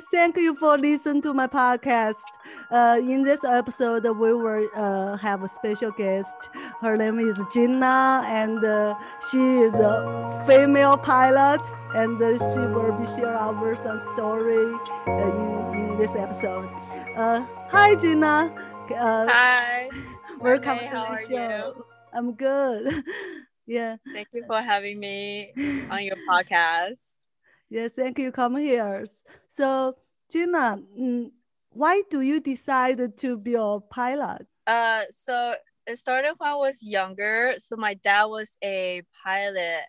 Thank you for listening to my podcast. Uh, in this episode, we will uh, have a special guest. Her name is Gina, and uh, she is a female pilot, and uh, she will be share our some story uh, in in this episode. Uh, hi, Gina. Uh, hi. Welcome to the show. You? I'm good. yeah. Thank you for having me on your podcast. Yes, thank you. Come here. So, Gina, mm, why do you decide to be a pilot? Uh, so it started when I was younger. So my dad was a pilot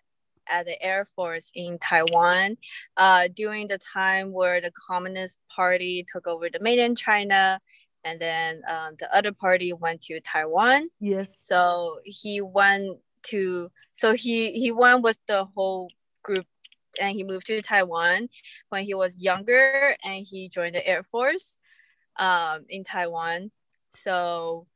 at the Air Force in Taiwan uh, during the time where the Communist Party took over the mainland China and then um, the other party went to Taiwan. Yes. So he went to so he he went with the whole group and he moved to Taiwan when he was younger and he joined the Air Force um, in Taiwan. So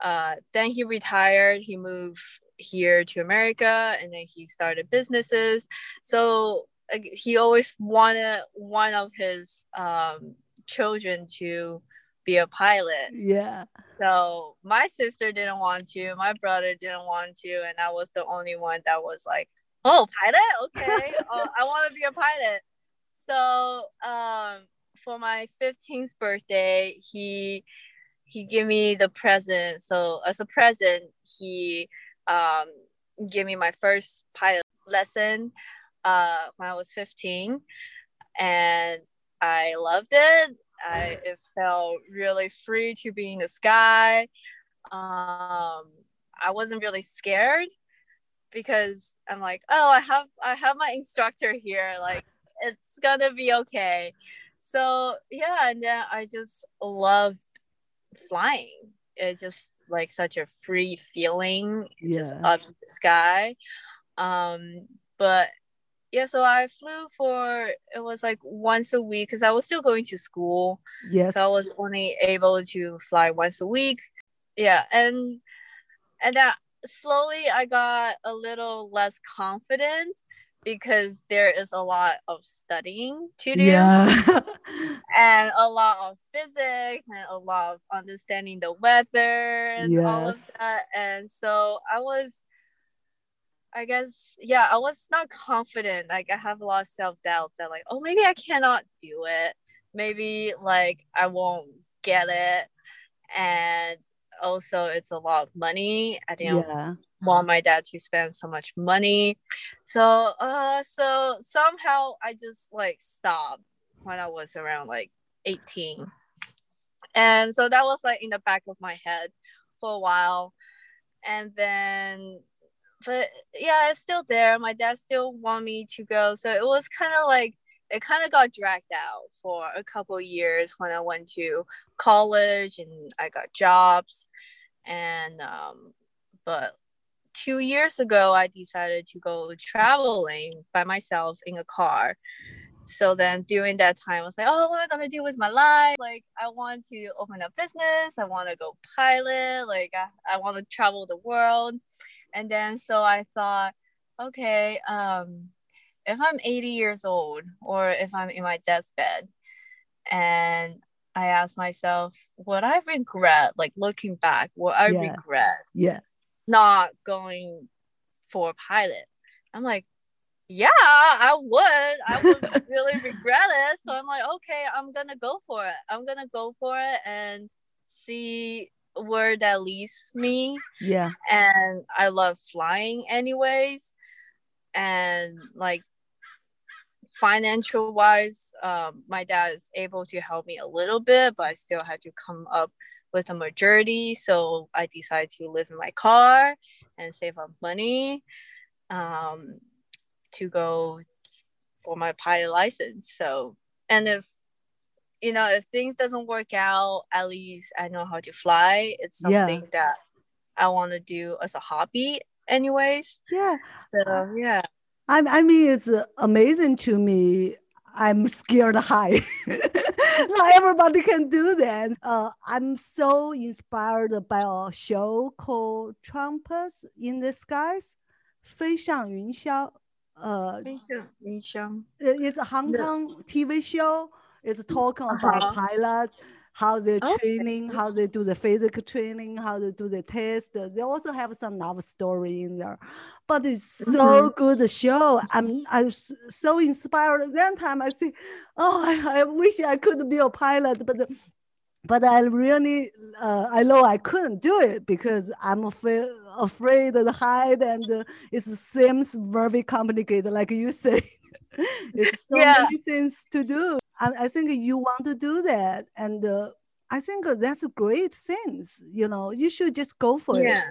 uh, then he retired, he moved here to America and then he started businesses. So uh, he always wanted one of his um, children to be a pilot. Yeah. So my sister didn't want to, my brother didn't want to, and I was the only one that was like, oh, pilot? Okay. oh, I want to be a pilot. So um, for my 15th birthday, he he gave me the present. So as a present, he um, gave me my first pilot lesson uh, when I was 15. And I loved it. I it felt really free to be in the sky. Um, I wasn't really scared because I'm like, oh, I have I have my instructor here. Like it's gonna be okay. So yeah, and then I just loved flying. It just like such a free feeling, yeah. just up in the sky. Um, but yeah, so I flew for it was like once a week because I was still going to school. Yes. So I was only able to fly once a week. Yeah, and and that slowly I got a little less confident because there is a lot of studying to do yeah. and a lot of physics and a lot of understanding the weather and yes. all of that and so i was I guess yeah, I was not confident. Like I have a lot of self doubt that like, oh maybe I cannot do it. Maybe like I won't get it. And also it's a lot of money. I didn't yeah. want my dad to spend so much money. So uh so somehow I just like stopped when I was around like 18. And so that was like in the back of my head for a while. And then but yeah, it's still there. My dad still want me to go, so it was kind of like it kind of got dragged out for a couple years when I went to college and I got jobs, and um, but two years ago I decided to go traveling by myself in a car. So then during that time, I was like, oh, what am I gonna do with my life? Like, I want to open a business. I want to go pilot. Like, I, I want to travel the world and then so I thought, okay, um, if I'm 80 years old or if I'm in my deathbed and I ask myself, would I regret, like looking back, would I yeah. regret yeah. not going for a pilot? I'm like, yeah, I would. I would really regret it. So I'm like, okay, I'm gonna go for it. I'm gonna go for it and see where that leads me. Yeah. And I love flying anyways. And like financial wise, um, my dad is able to help me a little bit, but I still had to come up with the majority. So I decided to live in my car and save up money um, to go for my pilot license. So, and if you know if things doesn't work out at least i know how to fly it's something yeah. that i want to do as a hobby anyways yeah so yeah I, I mean, it's amazing to me. I'm scared high. Not everybody can do that. Uh, I'm so inspired by a show called Triumph in the Skies, 飞上云霄.飞上云霄. It's a Hong Kong TV show. It's talking about uh -huh. pilots how they're okay. training, how they do the physical training, how they do the test. They also have some love story in there, but it's so mm-hmm. good show. I'm I was so inspired. That time I say, oh, I, I wish I could be a pilot, but but I really, uh, I know I couldn't do it because I'm afraid, afraid of the height and uh, it seems very complicated, like you said. it's so yeah. many things to do. I, I, think you want to do that, and uh, I think that's a great sense. You know, you should just go for yeah. it.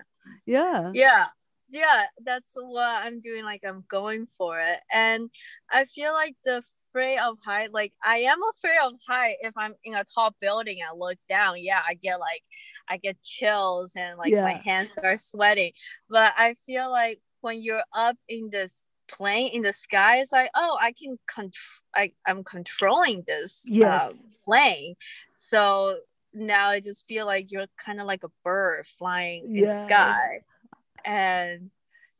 Yeah. Yeah. Yeah, that's what I'm doing. Like I'm going for it, and I feel like the afraid of height. Like I am afraid of height if I'm in a tall building and look down. Yeah, I get like I get chills and like yeah. my hands are sweating. But I feel like when you're up in this plane in the sky, it's like, oh, I can control I, I'm controlling this uh, yes. Plane. So now I just feel like you're kind of like a bird flying yeah. in the sky. And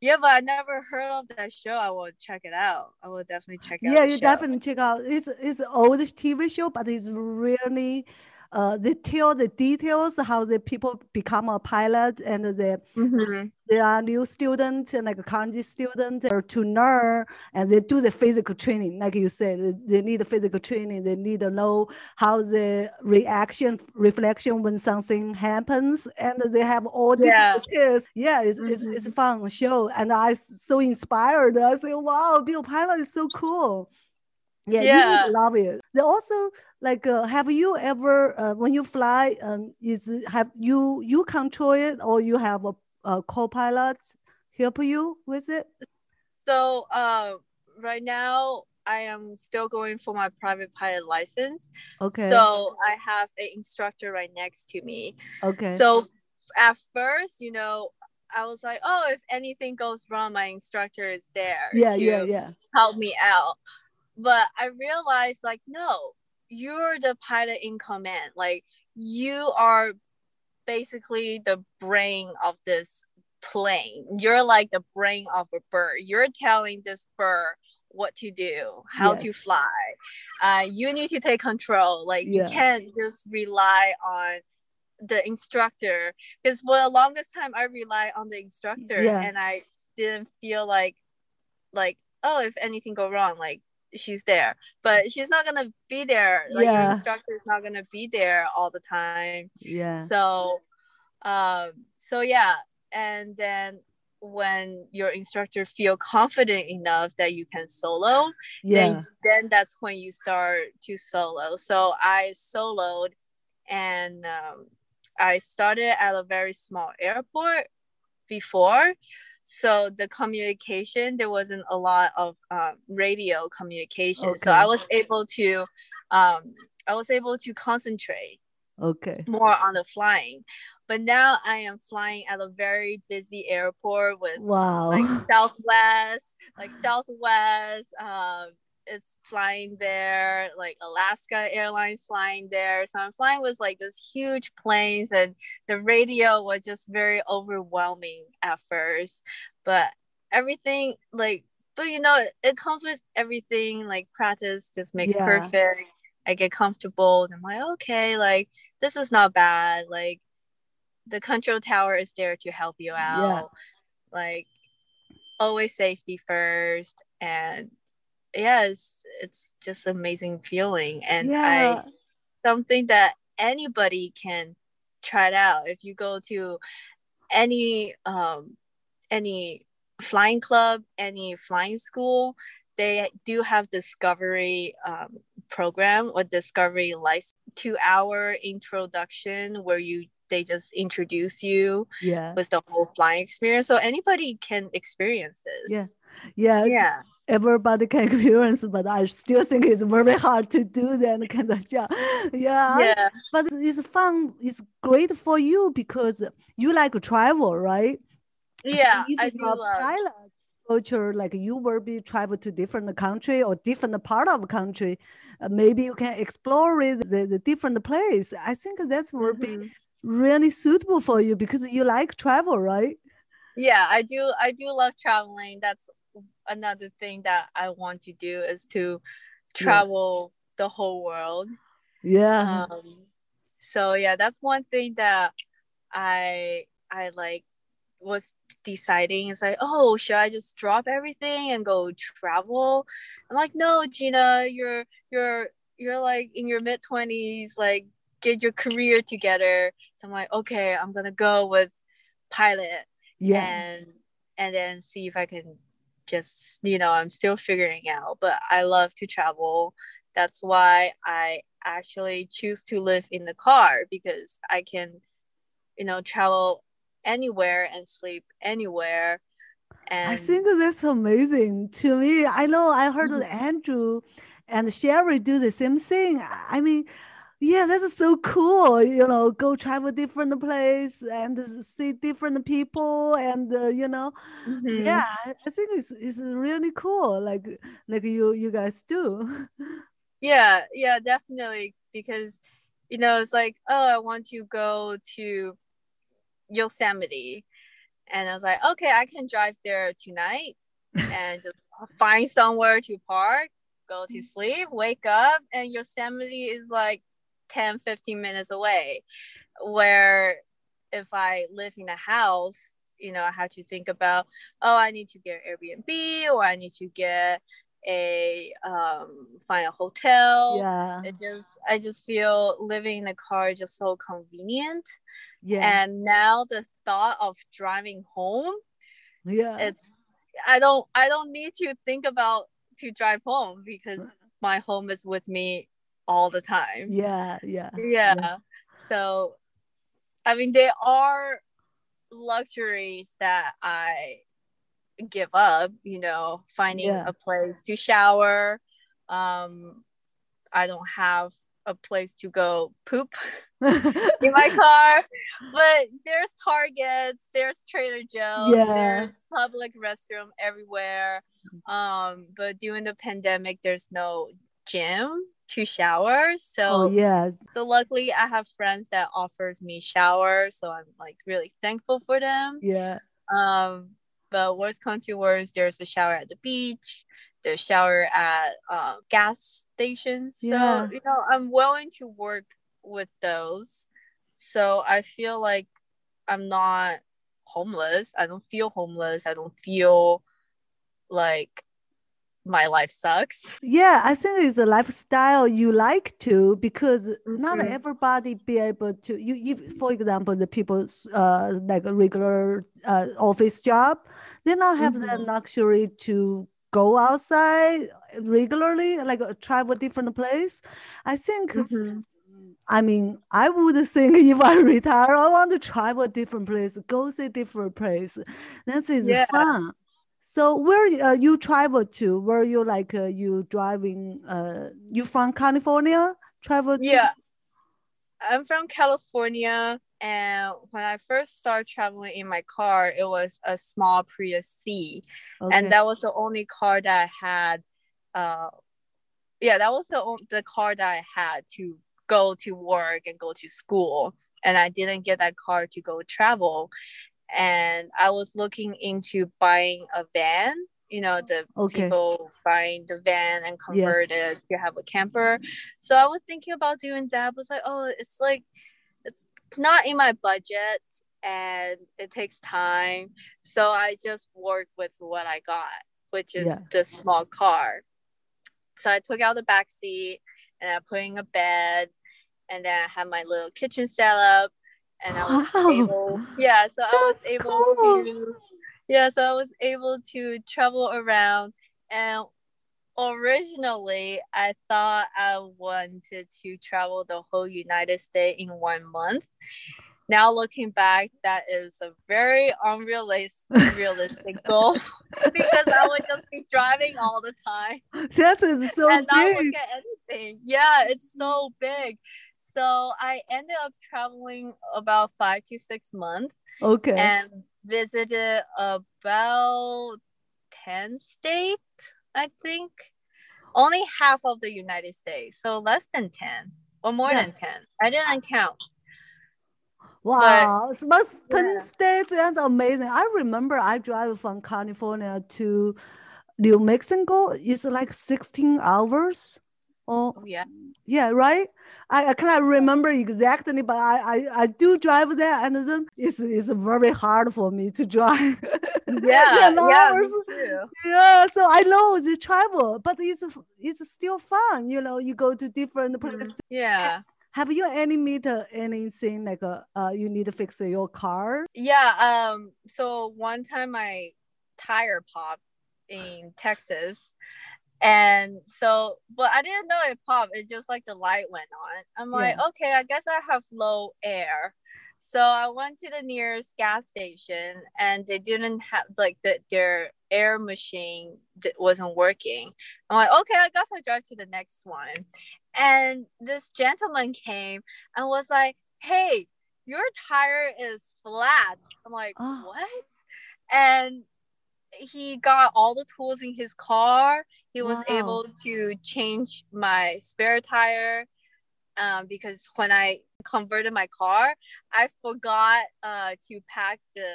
yeah, but I never heard of that show. I will check it out. I will definitely check it out. Yeah, you show. definitely check out. It's it's old TV show, but it's really uh, they tell the details how the people become a pilot and the mm-hmm. They are new student like a college student or to learn and they do the physical training like you said they need physical training they need to know how the reaction reflection when something happens and they have all these yeah. yeah it's, mm-hmm. it's, it's fun show and i so inspired i say wow being a pilot is so cool yeah, yeah. you love it. They also like uh, have you ever uh, when you fly um, is have you you control it or you have a, a co-pilot help you with it? So uh, right now I am still going for my private pilot license. Okay. So I have an instructor right next to me. Okay. So at first, you know, I was like, oh, if anything goes wrong, my instructor is there. Yeah, yeah, yeah. Help me out but I realized like no, you're the pilot in command. Like you are basically the brain of this plane. You're like the brain of a bird. You're telling this bird what to do, how yes. to fly. Uh, you need to take control. Like yeah. you can't just rely on the instructor because for the longest time I relied on the instructor yeah. and I didn't feel like like oh if anything go wrong like she's there but she's not gonna be there. Like yeah. your instructor is not gonna be there all the time. Yeah. So um so yeah. And then when your instructor feel confident enough that you can solo yeah. then then that's when you start to solo. So i soloed and um, i started at a very small airport before so the communication there wasn't a lot of um, radio communication. Okay. so i was able to um, i was able to concentrate okay. more on the flying. But now i am flying at a very busy airport with wow. like southwest like southwest um, it's flying there, like Alaska Airlines flying there. So I'm flying with like this huge planes, and the radio was just very overwhelming at first. But everything, like, but you know, it comes with everything. Like practice just makes yeah. perfect. I get comfortable. And I'm like, okay, like this is not bad. Like the control tower is there to help you out. Yeah. Like always safety first and yeah, it's, it's just amazing feeling. And yeah. I something that anybody can try it out. If you go to any um any flying club, any flying school, they do have discovery um, program or discovery license two hour introduction where you they just introduce you yeah with the whole flying experience so anybody can experience this yeah yeah yeah everybody can experience, but I still think it's very hard to do that kind of job. Yeah. Yeah. But it's fun. It's great for you because you like travel, right? Yeah, so I do love pilot culture. Like you will be travel to different country or different part of country. Uh, maybe you can explore the, the different place. I think that's will mm-hmm. be really suitable for you because you like travel, right? Yeah, I do. I do love traveling. That's another thing that I want to do is to travel the whole world. Yeah. Um, so yeah, that's one thing that I I like was deciding it's like oh should i just drop everything and go travel i'm like no gina you're you're you're like in your mid 20s like get your career together so i'm like okay i'm gonna go with pilot yeah and and then see if i can just you know i'm still figuring out but i love to travel that's why i actually choose to live in the car because i can you know travel anywhere and sleep anywhere. And I think that's amazing to me. I know I heard Mhm. Andrew and Sherry do the same thing. I mean, yeah, that's so cool. You know, go travel different place and see different people, and uh, you know, Mhm. yeah, I I think it's it's really cool. Like like you you guys do. yeah, yeah, definitely. Because, you know, it's like, oh, I want to go to Yosemite. And I was like, okay, I can drive there tonight and just find somewhere to park, go to sleep, wake up, and Yosemite is like 10, 15 minutes away. Where if I live in a house, you know, I have to think about, oh, I need to get Airbnb or I need to get a um find a hotel. Yeah, It just I just feel living in a car is just so convenient. yeah, And now the thought of driving home, yeah. it's I don't I don't need to think about to drive home because my home is with me all the time. Yeah, yeah, Yeah. So I mean there are luxuries that I give up, you know, finding Yeah. a place to shower. Um I don't have a place to go poop in my car. But there's Targets, there's Trader Joe's, Yeah. there's public restroom everywhere. Um, but during the pandemic, there's no gym to shower. So Oh, yeah, so luckily I have friends that offers me shower. So I'm like really thankful for them. yeah, Um, but worst come to worst, there's a shower at the beach. There's shower at uh, gas stations. So Yeah. you know, I'm willing to work with those. So I feel like I'm not homeless. I don't feel homeless. I don't feel like my life sucks. yeah. I think it's a lifestyle you like to because not Mhm. everybody be able to. You, if, for example, the people uh like a regular uh, office job, they not have that Mhm. luxury to go outside regularly, like uh, travel different place. I think Mhm. I mean, I would think if I retire, I want to travel a different place, go see different place. That is Yeah. fun. So where uh, you travel to? Where you like uh, you driving? Uh, you from California? Travel to? Yeah. I'm from California and when I first started traveling in my car, it was a small Prius C. Okay. and that was the only car that I had uh yeah that was the, the car that I had to go to work and go to school and I didn't get that car to go travel and I was looking into buying a van you know the Okay. people buying the van and convert it to have a camper so I was thinking about doing that I was like oh it's like it's not in my budget and it takes time so I just work with what I got, which is Yeah. the small car. So I took out the back seat and I put in a bed, and then I had my little kitchen set up, and I was Wow. able, yeah. So I was That's able cool. to, yeah. So I was able to travel around, and originally I thought I wanted to travel the whole United States in one month. Now looking back, that is a very unrealistic realistic goal because I would just be driving all the time That is so big. and not look big. at anything. Yeah, it's so big. So I ended up traveling about five to six months Okay. and visited about 10 states, I think. Only half of the United States, so less than 10 or more Yeah. than 10. I didn't count. Wow, about 10 Yeah. states. That's amazing. I remember I drive from California to New Mexico. It's like 16 hours. Oh, yeah. Yeah, right. I, I cannot remember exactly, but I, I, I do drive there, and then it's it's very hard for me to drive. Yeah, yeah, hours. Yeah, so I know the travel, but it's it's still fun. You know, you go to different places. Yeah. Have you any meet uh, anything like uh, uh you need to fix your car? Yeah. Um. So one time my tire popped in Texas, and so but I didn't know it popped. It just like the light went on. I'm like, Yeah. okay, I guess I have low air. So I went to the nearest gas station, and they didn't have like the, their air machine that wasn't working. I'm like, okay, I guess I drive to the next one. And this gentleman came and was like, hey, your tire is flat. I'm like, Oh. what? And he got all the tools in his car. He was Wow. able to change my spare tire um, because when I converted my car, I forgot uh, to pack the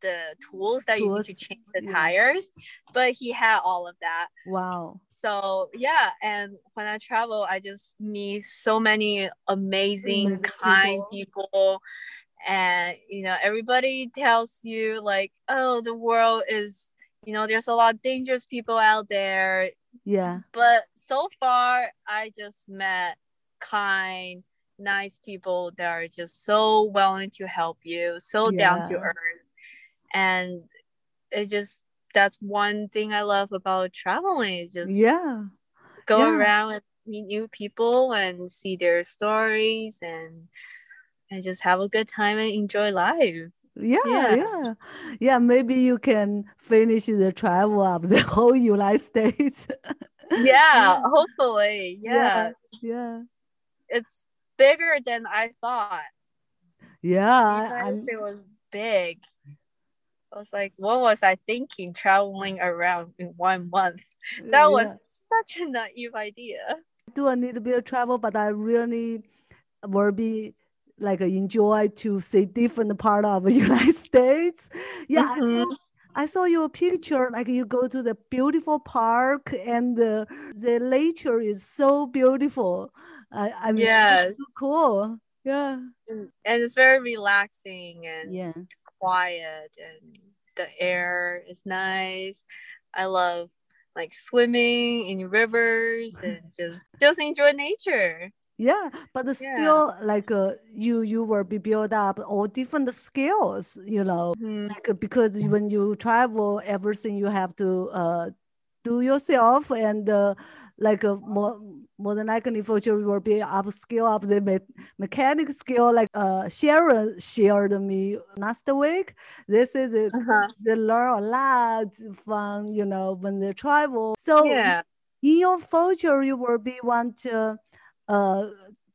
the tools that you need to change the tires. But he had all of that Wow. so yeah and when i travel i just meet so many amazing Amazing kind people. and you know everybody tells you like oh the world is you know there's a lot of dangerous people out there Yeah. but so far i just met kind nice people that are just so willing to help you so down to earth and it just that's one thing i love about traveling is just Yeah. go Yeah. around and meet new people and see their stories and and just have a good time and enjoy life. Yeah, Yeah. yeah, yeah. Maybe you can finish the travel of the whole United States. Yeah, hopefully. Yeah. Yeah. yeah, It's bigger than I thought. yeah. It was big. I was like, what was I thinking traveling around in one month? Uh, that was such a naive idea. do a little bit of travel, but I really will be like enjoy to see different part of the United States. Yeah, I saw, Mhm. I saw your picture. Like you go to the beautiful park, and the the nature is so beautiful. I I mean, Yes. it's so cool. Yeah, And and it's very relaxing and yeah, quiet and the air is nice. I love like swimming in rivers and just just enjoy nature. Yeah. But Yeah. still like uh, you you will be build up all different skills. You know. Mhm. like uh, because when you travel everything you have to uh do yourself and uh, like uh, more more than likely for sure you will be upskill of the me- mechanic skill like uh sharon shared me last week this is it Uh-huh. they learn a lot from you know when they travel so Yeah. in your future you will be want to uh,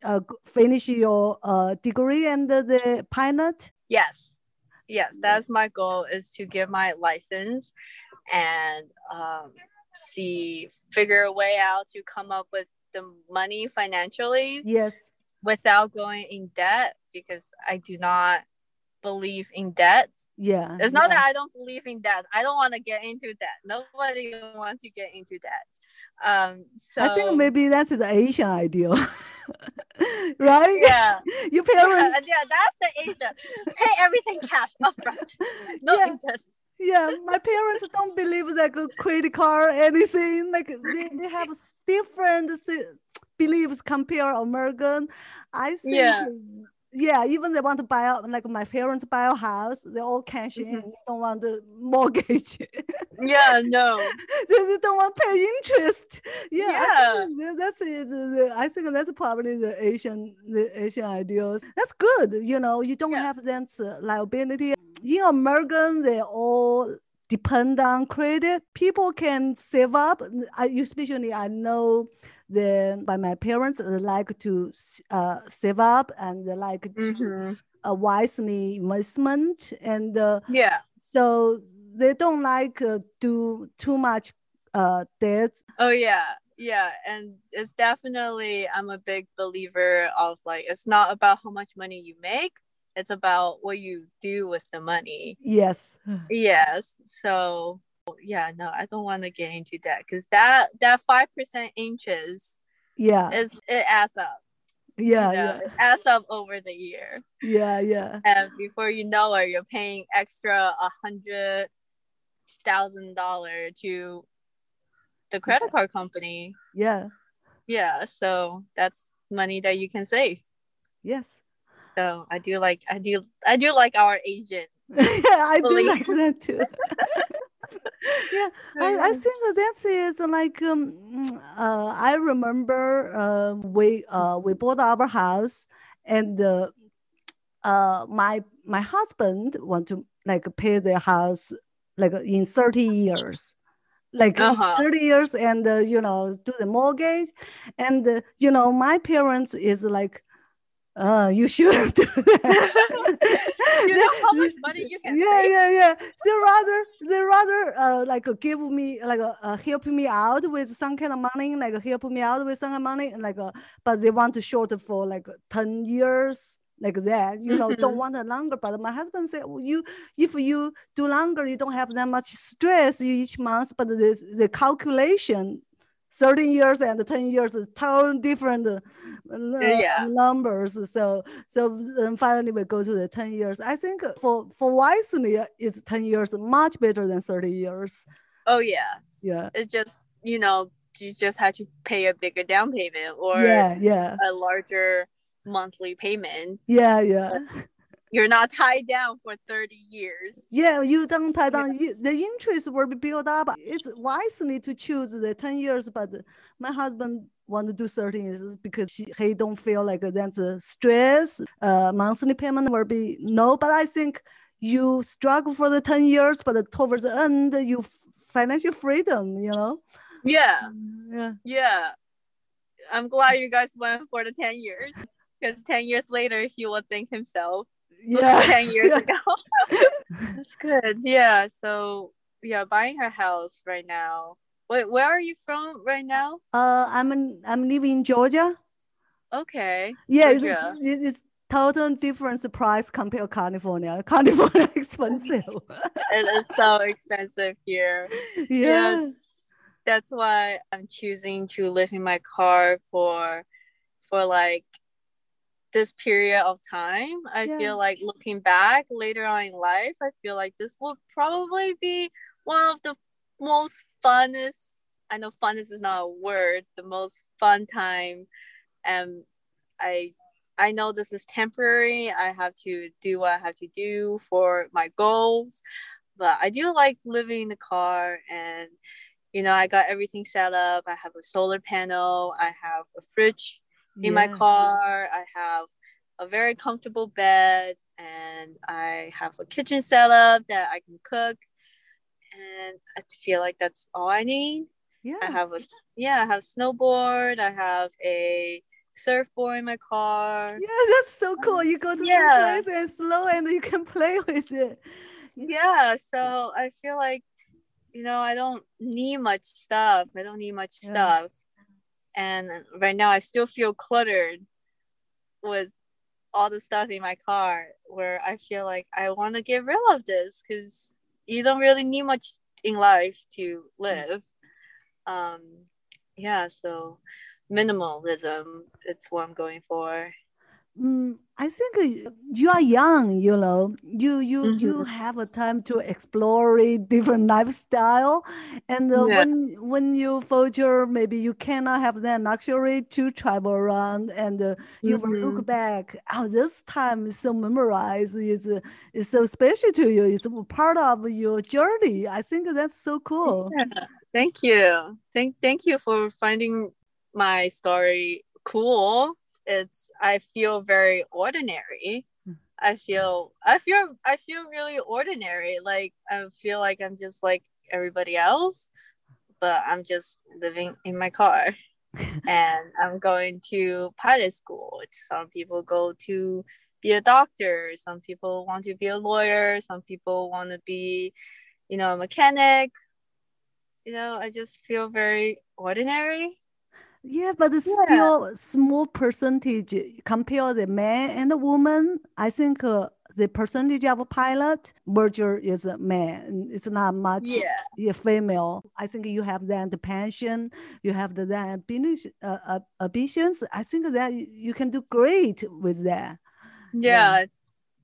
uh finish your uh degree and the, the pilot Yes. Yes, that's my goal is to get my license and um, see figure a way out to come up with the money financially yes without going in debt because I do not believe in debt. yeah It's not yeah. that I don't believe in debt. I don't want to get into debt. Nobody wants to get into debt. Um, so I think maybe that's the Asian ideal, right? yeah, Your parents, yeah, that's the Asia. Pay everything cash upfront, no Yeah. interest. yeah, my parents don't believe like a credit card anything. Like they, they have different beliefs compare American. I think, Yeah. Yeah, even they want to buy like my parents buy a house, they all cash in. Mhm. They don't want the mortgage. Yeah, no. they, they don't want to pay interest. Yeah, Yeah. think that's is the, I think that's probably the Asian the Asian ideals. That's good. You know, you don't Yeah. have that uh, liability. In American, they all depend on credit. People can save up. I especially I know the by my parents they like to uh, save up and they like to Mhm. uh, wisely investment and. Uh, Yeah. so they don't like uh, do too much uh debts Oh yeah. Yeah, and it's definitely I'm a big believer of like it's not about how much money you make, it's about what you do with the money. yes Yes. So yeah, no, I don't want to get into that because that that five percent interest Yeah. is it adds up. Yeah, you know, yeah. It adds up over the year. Yeah, yeah. And before you know it, you're paying extra a hundred thousand dollar to the credit card company. Yeah. Yeah. So that's money that you can save. Yes. So I do like I do I do like our agent. yeah, I do Believe- like that too. yeah, I, I think that is like um, uh, I remember uh, we uh, we bought our house and uh, uh, my my husband want to like pay the house like in 30 years. Like Uh-huh. 30 years and uh, you know do the mortgage. And uh, you know my parents is like uh you shouldn't do that. You know how much money you can yeah save? yeah yeah. They rather they rather uh like give me like uh, uh, help me out with some kind of money like help me out with some kind of money like uh, but they want to short for like 10 years like that. You know don't Mhm. want it longer. But my husband said well, you if you do longer you don't have that much stress each month. But this the calculation 13 years and 10 years is totally different uh, uh, Yeah. numbers so so then finally we go to the 10 years i think for for wisely it's 10 years much better than 30 years Oh yeah. yeah It's just you know you just have to pay a bigger down payment or yeah yeah a larger monthly payment. yeah yeah You're not tied down for 30 years. yeah you don't tie down you, the interest will be built up it's wisely to choose the 10 years but my husband want to do 30 years because he, he don't feel like that's a stress uh monthly payment will be no but i think you struggle for the 10 years but towards the end you financial freedom you know Yeah. yeah Yeah. I'm glad you guys went for the 10 years because 10 years later he will thank himself yeah 10 years yeah. ago. That's good. Yeah. So, yeah, buying her house right now. Wait, where are you from right now? uh i'm in, i'm living in georgia Okay. yeah it's, Georgia. it's, it's total difference price compared to california california is expensive It is so expensive here. yeah That's why I'm choosing to live in my car for for like this period of time. I Yeah. feel like looking back later on in life, I feel like this will probably be one of the most funnest I know funnest is not a word, the most fun time. And I I know this is temporary. I have to do what I have to do for my goals. But I do like living in the car and you know, I got everything set up. I have a solar panel, I have a fridge in my car, I have a very comfortable bed, and I have a kitchen set up that I can cook. And I feel like that's all I need. yeah I have a yeah, I have snowboard, I have a surfboard in my car. Yeah, that's so um, cool. You go to Yeah. some place and slow and you can play with it. Yeah, so I feel like you know, I don't need much stuff. I don't need much Yeah. stuff. And right now I still feel cluttered with all the stuff in my car where I feel like I want to get rid of this cuz you don't really need much in life to live. Um yeah, so minimalism it's what I'm going for. Mm, I think uh, you are young, you know. You you you Mhm. have a time to explore a different lifestyle, and uh, Yeah. when when you future maybe you cannot have that luxury to travel around, and uh, you will Mm-hmm. look back. Oh, this time is so memorized. Is uh, is so special to you. It's part of your journey. I think that's so cool. Yeah, thank you. Thank thank you for finding my story cool. It's I feel very ordinary. Mm. I feel I feel I feel really ordinary. Like I feel like I'm just like everybody else, but I'm just living in my car. and I'm going to pilot school. Some people go to be a doctor. Some people want to be a lawyer. Some people want to be, you know, a mechanic. You know, I just feel very ordinary. Yeah, but it's Yeah. still small percentage compare the man and the woman. I think uh, the percentage of a pilot, merger is a man. It's not much yeah. female. I think you have then the passion, you have the then uh, uh, ambitions. I think that you can do great with that. Yeah. yeah.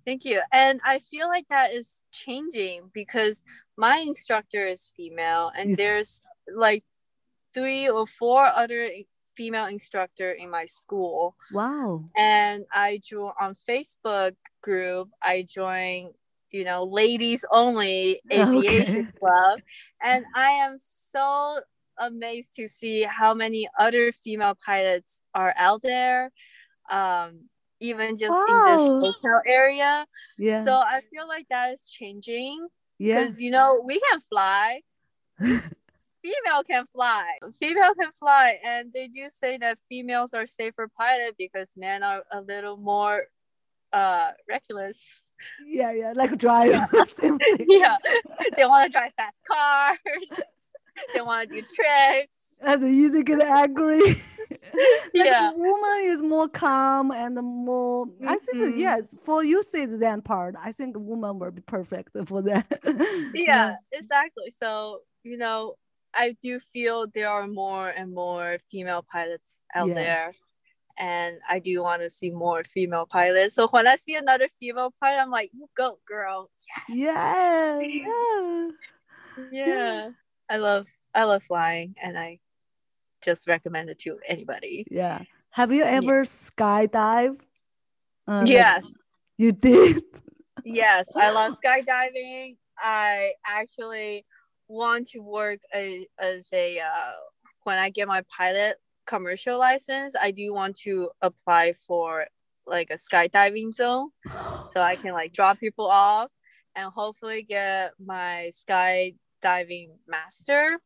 Thank you. And I feel like that is changing because my instructor is female and yes. there's like three or four other female instructor in my school. Wow. And I joined on Facebook group, I joined, you know, ladies only aviation okay. club. And I am so amazed to see how many other female pilots are out there. Um, even just wow. in this hotel area. Yeah. So I feel like that is changing. Yeah. Because you know, we can fly. female can fly. Female can fly, and they do say that females are safer pilot because men are a little more uh reckless. Yeah, yeah, like drive. yeah, they want to drive fast cars. they want to do tricks. As easy get angry. like yeah, woman is more calm and more. Mm-hmm. I think mm-hmm. yes, for you say that part, I think woman will be perfect for that. yeah, exactly. So you know, I do feel there are more and more female pilots out yeah. there. And I do want to see more female pilots. So when I see another female pilot, I'm like, you go, girl. Yes. Yeah. Yeah. yeah. I love I love flying and I just recommend it to anybody. Yeah. Have you ever yeah. skydive? Uh, yes. You did? yes. I love skydiving. I actually want to work a, as a uh, when I get my pilot commercial license, I do want to apply for like a skydiving zone, so I can like drop people off and hopefully get my skydiving master.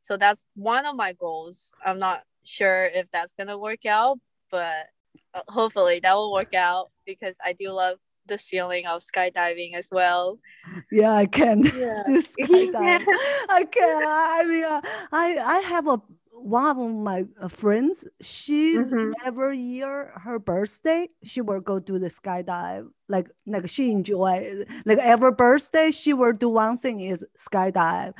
So that's one of my goals. I'm not sure if that's gonna work out, but uh, hopefully that will work out because I do love the feeling of skydiving as well. Yeah, I can yeah. do skydiving. I can. I mean, uh, I I have a one of my uh, friends. She mm-hmm. every year her birthday she will go do the skydive. Like like she enjoy like every birthday she will do one thing is skydive.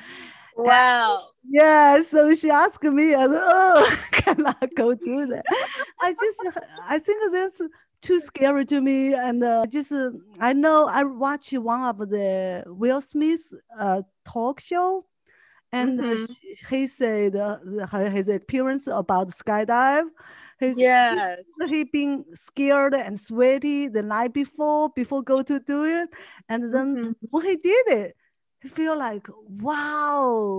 Wow. And, yeah, so she asked me, oh, can I go do that? I just, I think that's too scary to me. And uh, just uh, I know I watched one of the Will Smith uh, talk show, and mm-hmm. he said uh, his appearance about skydive. His, yes, he been scared and sweaty the night before before go to do it, and then mm-hmm. when he did it, he feel like wow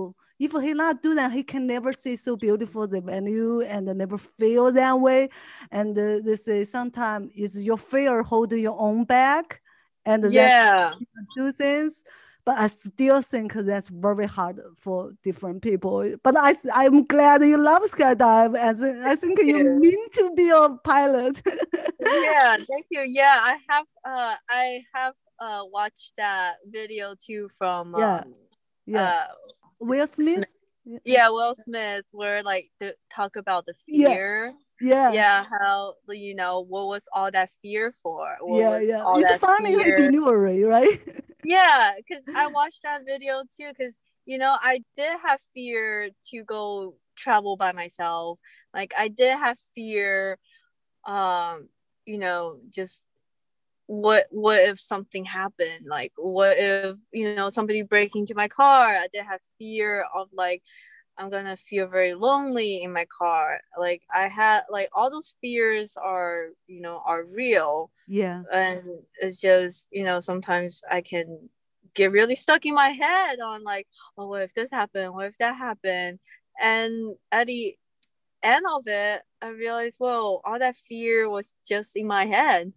if he not do that, he can never see so beautiful the venue and never feel that way. And uh, they say sometimes it's your fear holding your own back, and yeah, do things. But I still think that's very hard for different people. But I, I'm glad you love skydive, as I think you, you mean to be a pilot. yeah, thank you. Yeah, I have. Uh, I have uh watched that video too from yeah. Um, yeah. Uh, Will Smith? Yeah, Will Smith, where like to talk about the fear. Yeah. Yeah, how you know what was all that fear for? What yeah, yeah. it's funny fear? delivery, right? yeah, because I watched that video too. Because you know I did have fear to go travel by myself. Like I did have fear, um, you know, just what what if something happened? Like what if you know somebody break into my car? I did have fear of like i'm gonna feel very lonely in my car. Like i had like all those fears are you know are real. Yeah. And it's just you know sometimes i can get really stuck in my head on like oh what if this happened? What if that happened? And at the end of it i realized well all that fear was just in my head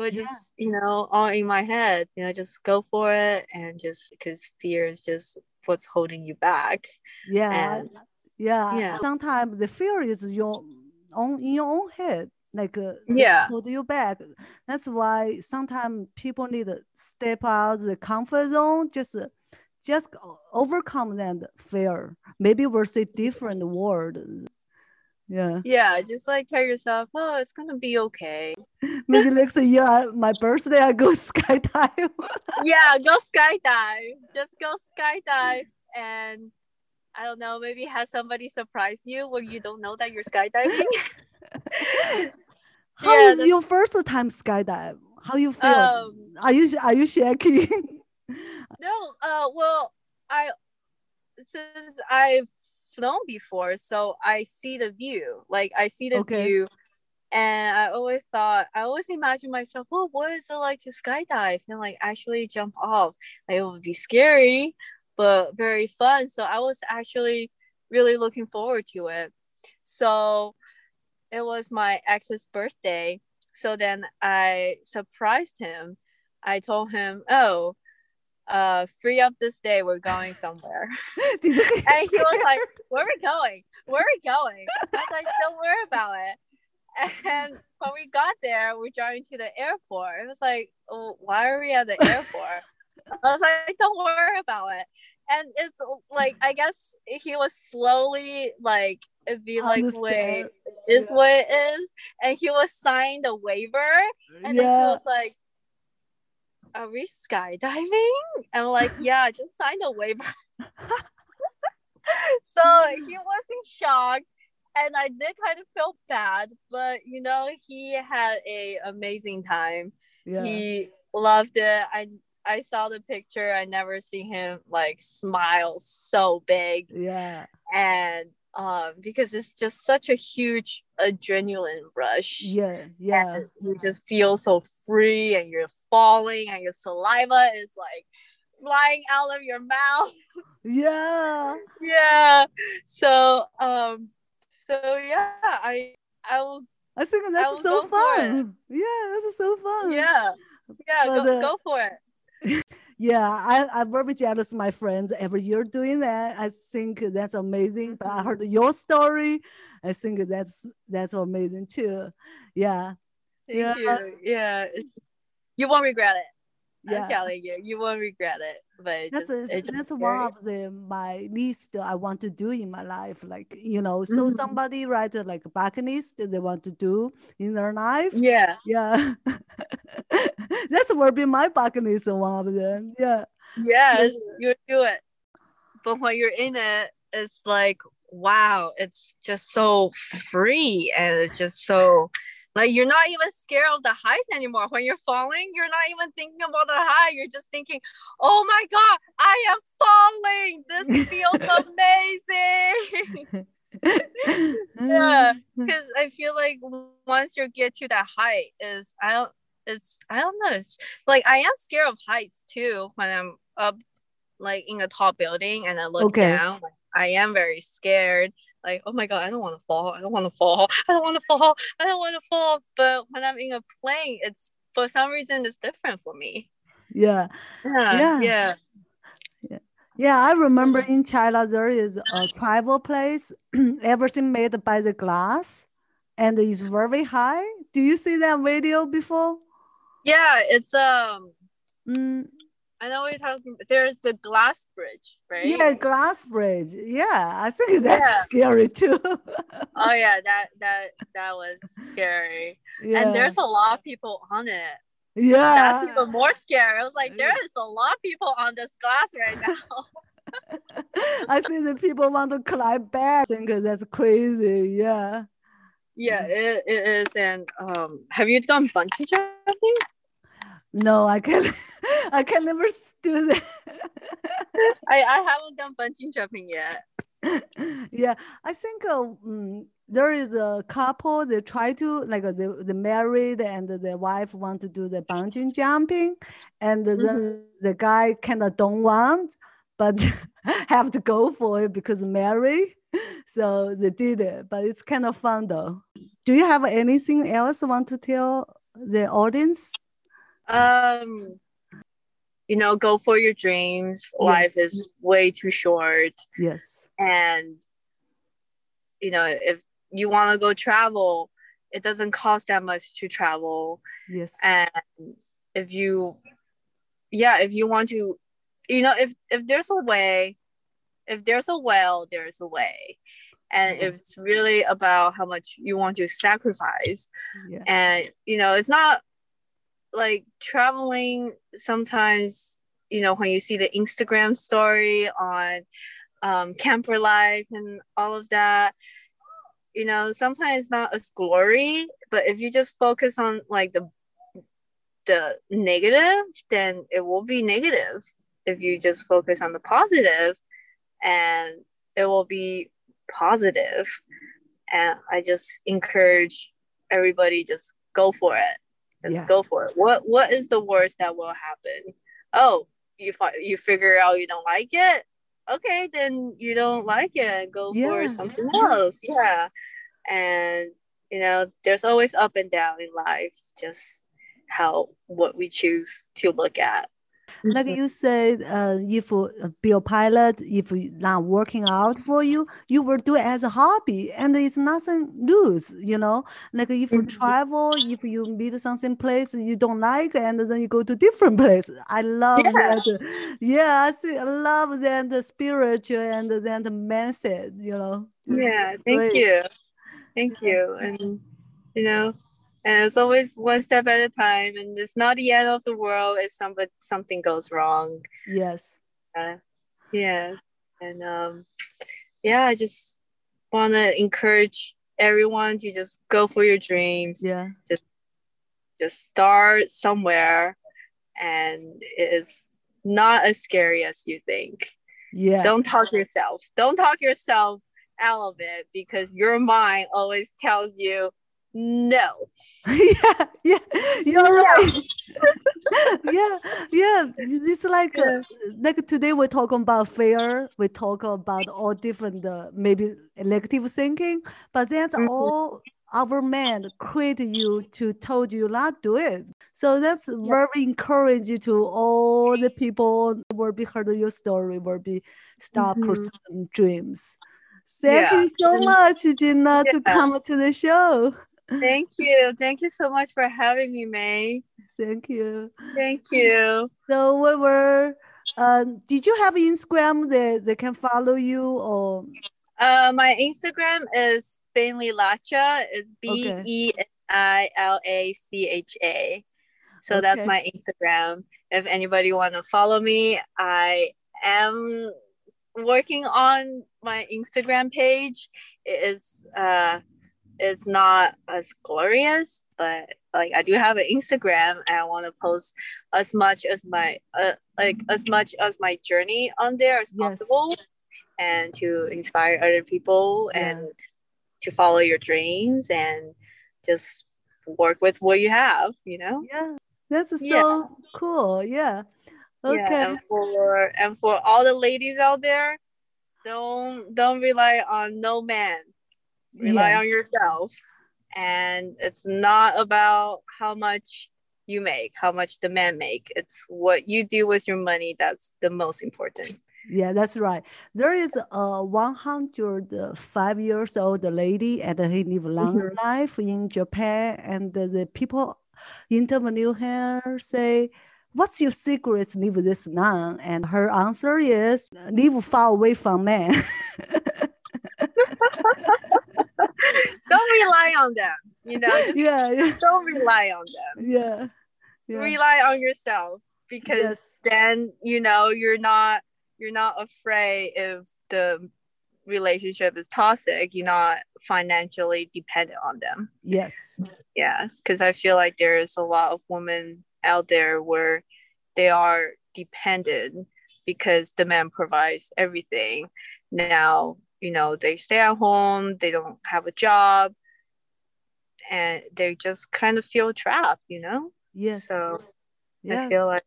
but yeah. just you know all in my head you know just go for it and just because fear is just what's holding you back. Yeah and, yeah yeah. sometimes the fear is your own in your own head like uh, yeah. hold you back. That's why sometimes people need to step out the comfort zone just just overcome that fear. Maybe we'll see different word Yeah. Yeah, just like tell yourself, oh, it's gonna be okay. Maybe next year, my birthday, I go skydive. yeah, go skydive. Just go skydive and I don't know, maybe have somebody surprise you when you don't know that you're skydiving. How yeah, is your first time skydive? How you feel? Um, are you are you shaking? no, uh, well, I since I've flown before, so I see the view. Like I see the okay. view, and I always thought I always imagine myself, well, what is it like to skydive and like actually jump off? Like, it would be scary, but very fun. So I was actually really looking forward to it. So it was my ex's birthday. So then I surprised him. I told him, oh, uh, free up this day. We're going somewhere. and he was like, where are we going? Where are we going? I was like, don't worry about it. And when we got there, we're driving to the airport. It was like, oh, why are we at the airport? I was like, don't worry about it. And it's like, I guess he was slowly like, be like, wait, is yeah. what it is. And he was signed a waiver. And yeah. then he was like, are we skydiving? And I'm like, yeah, just sign the waiver. so he was in shock and I did kind of feel bad, but you know, he had a amazing time. Yeah. He loved it. I I saw the picture. I never seen him like smile so big. Yeah. And um because it's just such a huge adrenaline rush. Yeah, yeah. And you just feel so free and you're falling and your saliva is like flying out of your mouth. Yeah. yeah. So um so yeah, I I will I think that's so fun. Yeah, that's so fun. Yeah. Yeah, but, go, uh, go for it. yeah, I, I'm very jealous of my friends every year doing that. I think that's amazing. But I heard your story. I think that's that's amazing too. Yeah. Thank yeah. you. Yeah. You won't regret it. Yeah. I'm telling you, you won't regret it. But that's just, a, that's one of the my list I want to do in my life. Like you know, so mm-hmm. somebody write like a bucket list they want to do in their life. Yeah, yeah. that's will be my bucket list one of them. Yeah. Yes, you do it. But when you're in it, it's like wow, it's just so free and it's just so like you're not even scared of the heights anymore. When you're falling, you're not even thinking about the height. You're just thinking, "Oh my god, I am falling! This feels amazing." yeah, because I feel like once you get to that height, is I don't, it's I don't know. It's like I am scared of heights too when I'm up, like in a tall building and I look okay. down. I am very scared like, oh my god, I don't want to fall. I don't want to fall. I don't want to fall. I don't want to fall. But when I'm in a plane, it's for some reason it's different for me. Yeah. Yeah. Yeah. Yeah. yeah. yeah I remember in China there is a travel place, everything made by the glass, and it's very high. Do you see that video before? Yeah, it's um. Mm, I know you're talking. There's the glass bridge, right? Yeah, glass bridge. Yeah, I think that's yeah. scary too. oh yeah, that that that was scary. Yeah. And there's a lot of people on it. Yeah. That's even more scary. I was like, there is a lot of people on this glass right now. I see the people want to climb back. I think that's crazy. Yeah. Yeah, it, it is. And um, have you done bungee jumping? No, I can I can never do that. I, I haven't done bungee jumping yet. yeah, I think uh, um, there is a couple they try to like uh, the, the married and the wife want to do the bungee jumping, and the mm-hmm. the guy kind of don't want, but have to go for it because married. So they did it, but it's kind of fun though. Do you have anything else want to tell the audience? Um, you know, go for your dreams. Yes. Life is way too short. Yes. And you know, if you want to go travel, it doesn't cost that much to travel. Yes. And if you yeah, if you want to you know, if if there's a way, if there's a well, there's a way. and it's really about how much you want to sacrifice Yeah. and you know it's not like traveling sometimes you know when you see the instagram story on um, camper life and all of that you know sometimes not as glory but if you just focus on like the the negative then it will be negative if you just focus on the positive and it will be positive. And i just encourage everybody just go for it just Yeah. go for it. What what is the worst that will happen? Oh you fi- you figure out you don't like it? Okay then you don't like it and go Yeah. for something else. Yeah. And you know there's always up and down in life. Just how what we choose to look at Like you said, uh, if uh, be a pilot, if not working out for you, you will do it as a hobby, and it's nothing lose. You know, like if you Mhm. travel, if you meet something place you don't like, and then you go to different place. I love Yeah. that. Yeah, I see. I love that the spiritual and then the mindset. You know. It's- yeah it's thank great. you thank you and you know and it's always one step at a time and it's not the end of the world if somebody something goes wrong Yes. uh, yes and um yeah i just want to encourage everyone to just go for your dreams Yeah. just start somewhere and it is not as scary as you think Yeah. don't talk yourself don't talk yourself out of it because your mind always tells you no yeah, yeah, you're No. right. yeah, yeah. It's like uh, like today we're talking about fear. We talk about all different uh, maybe elective thinking, but that's Mhm. all our man create you to told you not do it. So that's very encouraging to all the people will be heard your story, will be start Mhm. pursuing dreams. Thank Yeah. you so much, Gina, to come to the show. Thank you. Thank you so much for having me may. Thank you. thank you. So we were. Uh, did you have Instagram that they can follow you or? uh my instagram is Benilacha. Is B E N I L A C H A. So that's my instagram. If anybody want to follow me i am working on my instagram page. It is uh it's not as glorious but like i do have an instagram and i want to post as much as my uh, like as much as my journey on there as Yes. possible and to inspire other people Yeah. and to follow your dreams and just work with what you have you know Yeah, that's so Yeah. cool. Yeah. Okay. Yeah, and for and for all the ladies out there, don't don't rely on no man. Rely Yeah. on yourself. And it's not about how much you make, how much the man make. It's what you do with your money that's the most important. Yeah, that's right. There is a 105 years old lady and he live long Mhm. life in Japan and the, the people interview her say, what's your secret live this long? And her answer is live far away from men. Don't rely on them. You know, yeah, yeah, don't rely on them. yeah. yeah. Rely on yourself because Yes. then you know you're not you're not afraid if the relationship is toxic you're not financially dependent on them Yes. yes because i feel like there is a lot of women out there where they are dependent because the man provides everything now you know they stay at home they don't have a job and they just kind of feel trapped you know Yes. so yes. I feel like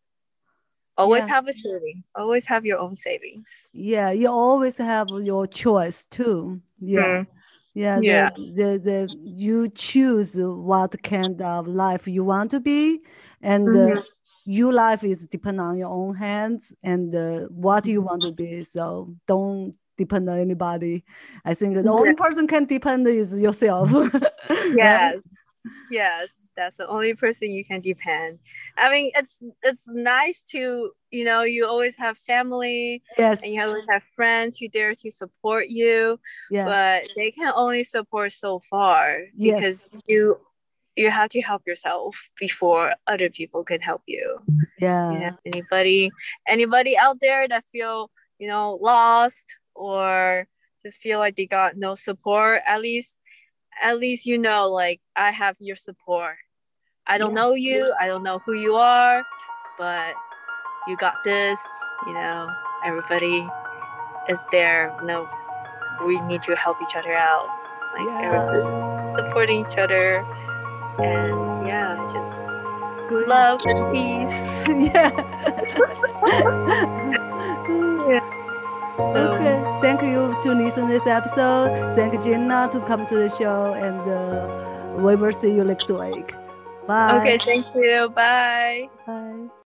always Yeah. have a saving. Always have your own savings. Yeah, you always have your choice too. Yeah. Mm. Yeah, Yeah. The, the, the, you choose what kind of life you want to be, and uh, Mhm. your life is depend on your own hands and uh, what you want to be. So don't depend on anybody. I think the only person can depend is yourself. Yes. yes that's the only person you can depend i mean it's it's nice to you know you always have family yes and you always have friends who dare to support you yeah but they can only support so far because Yes. you you have to help yourself before other people can help you yeah you know anybody anybody out there that feel you know lost or just feel like they got no support at least at least you know like i have your support. I don't Yeah. know you i don't know who you are but you got this you know everybody is there no we need to help each other out. Like Yeah. supporting each other. And yeah just love and peace. Yeah. So- okay thank you to listen this episode thank Gina to come to the show and uh, we will see you next week bye Okay, thank you. Bye. bye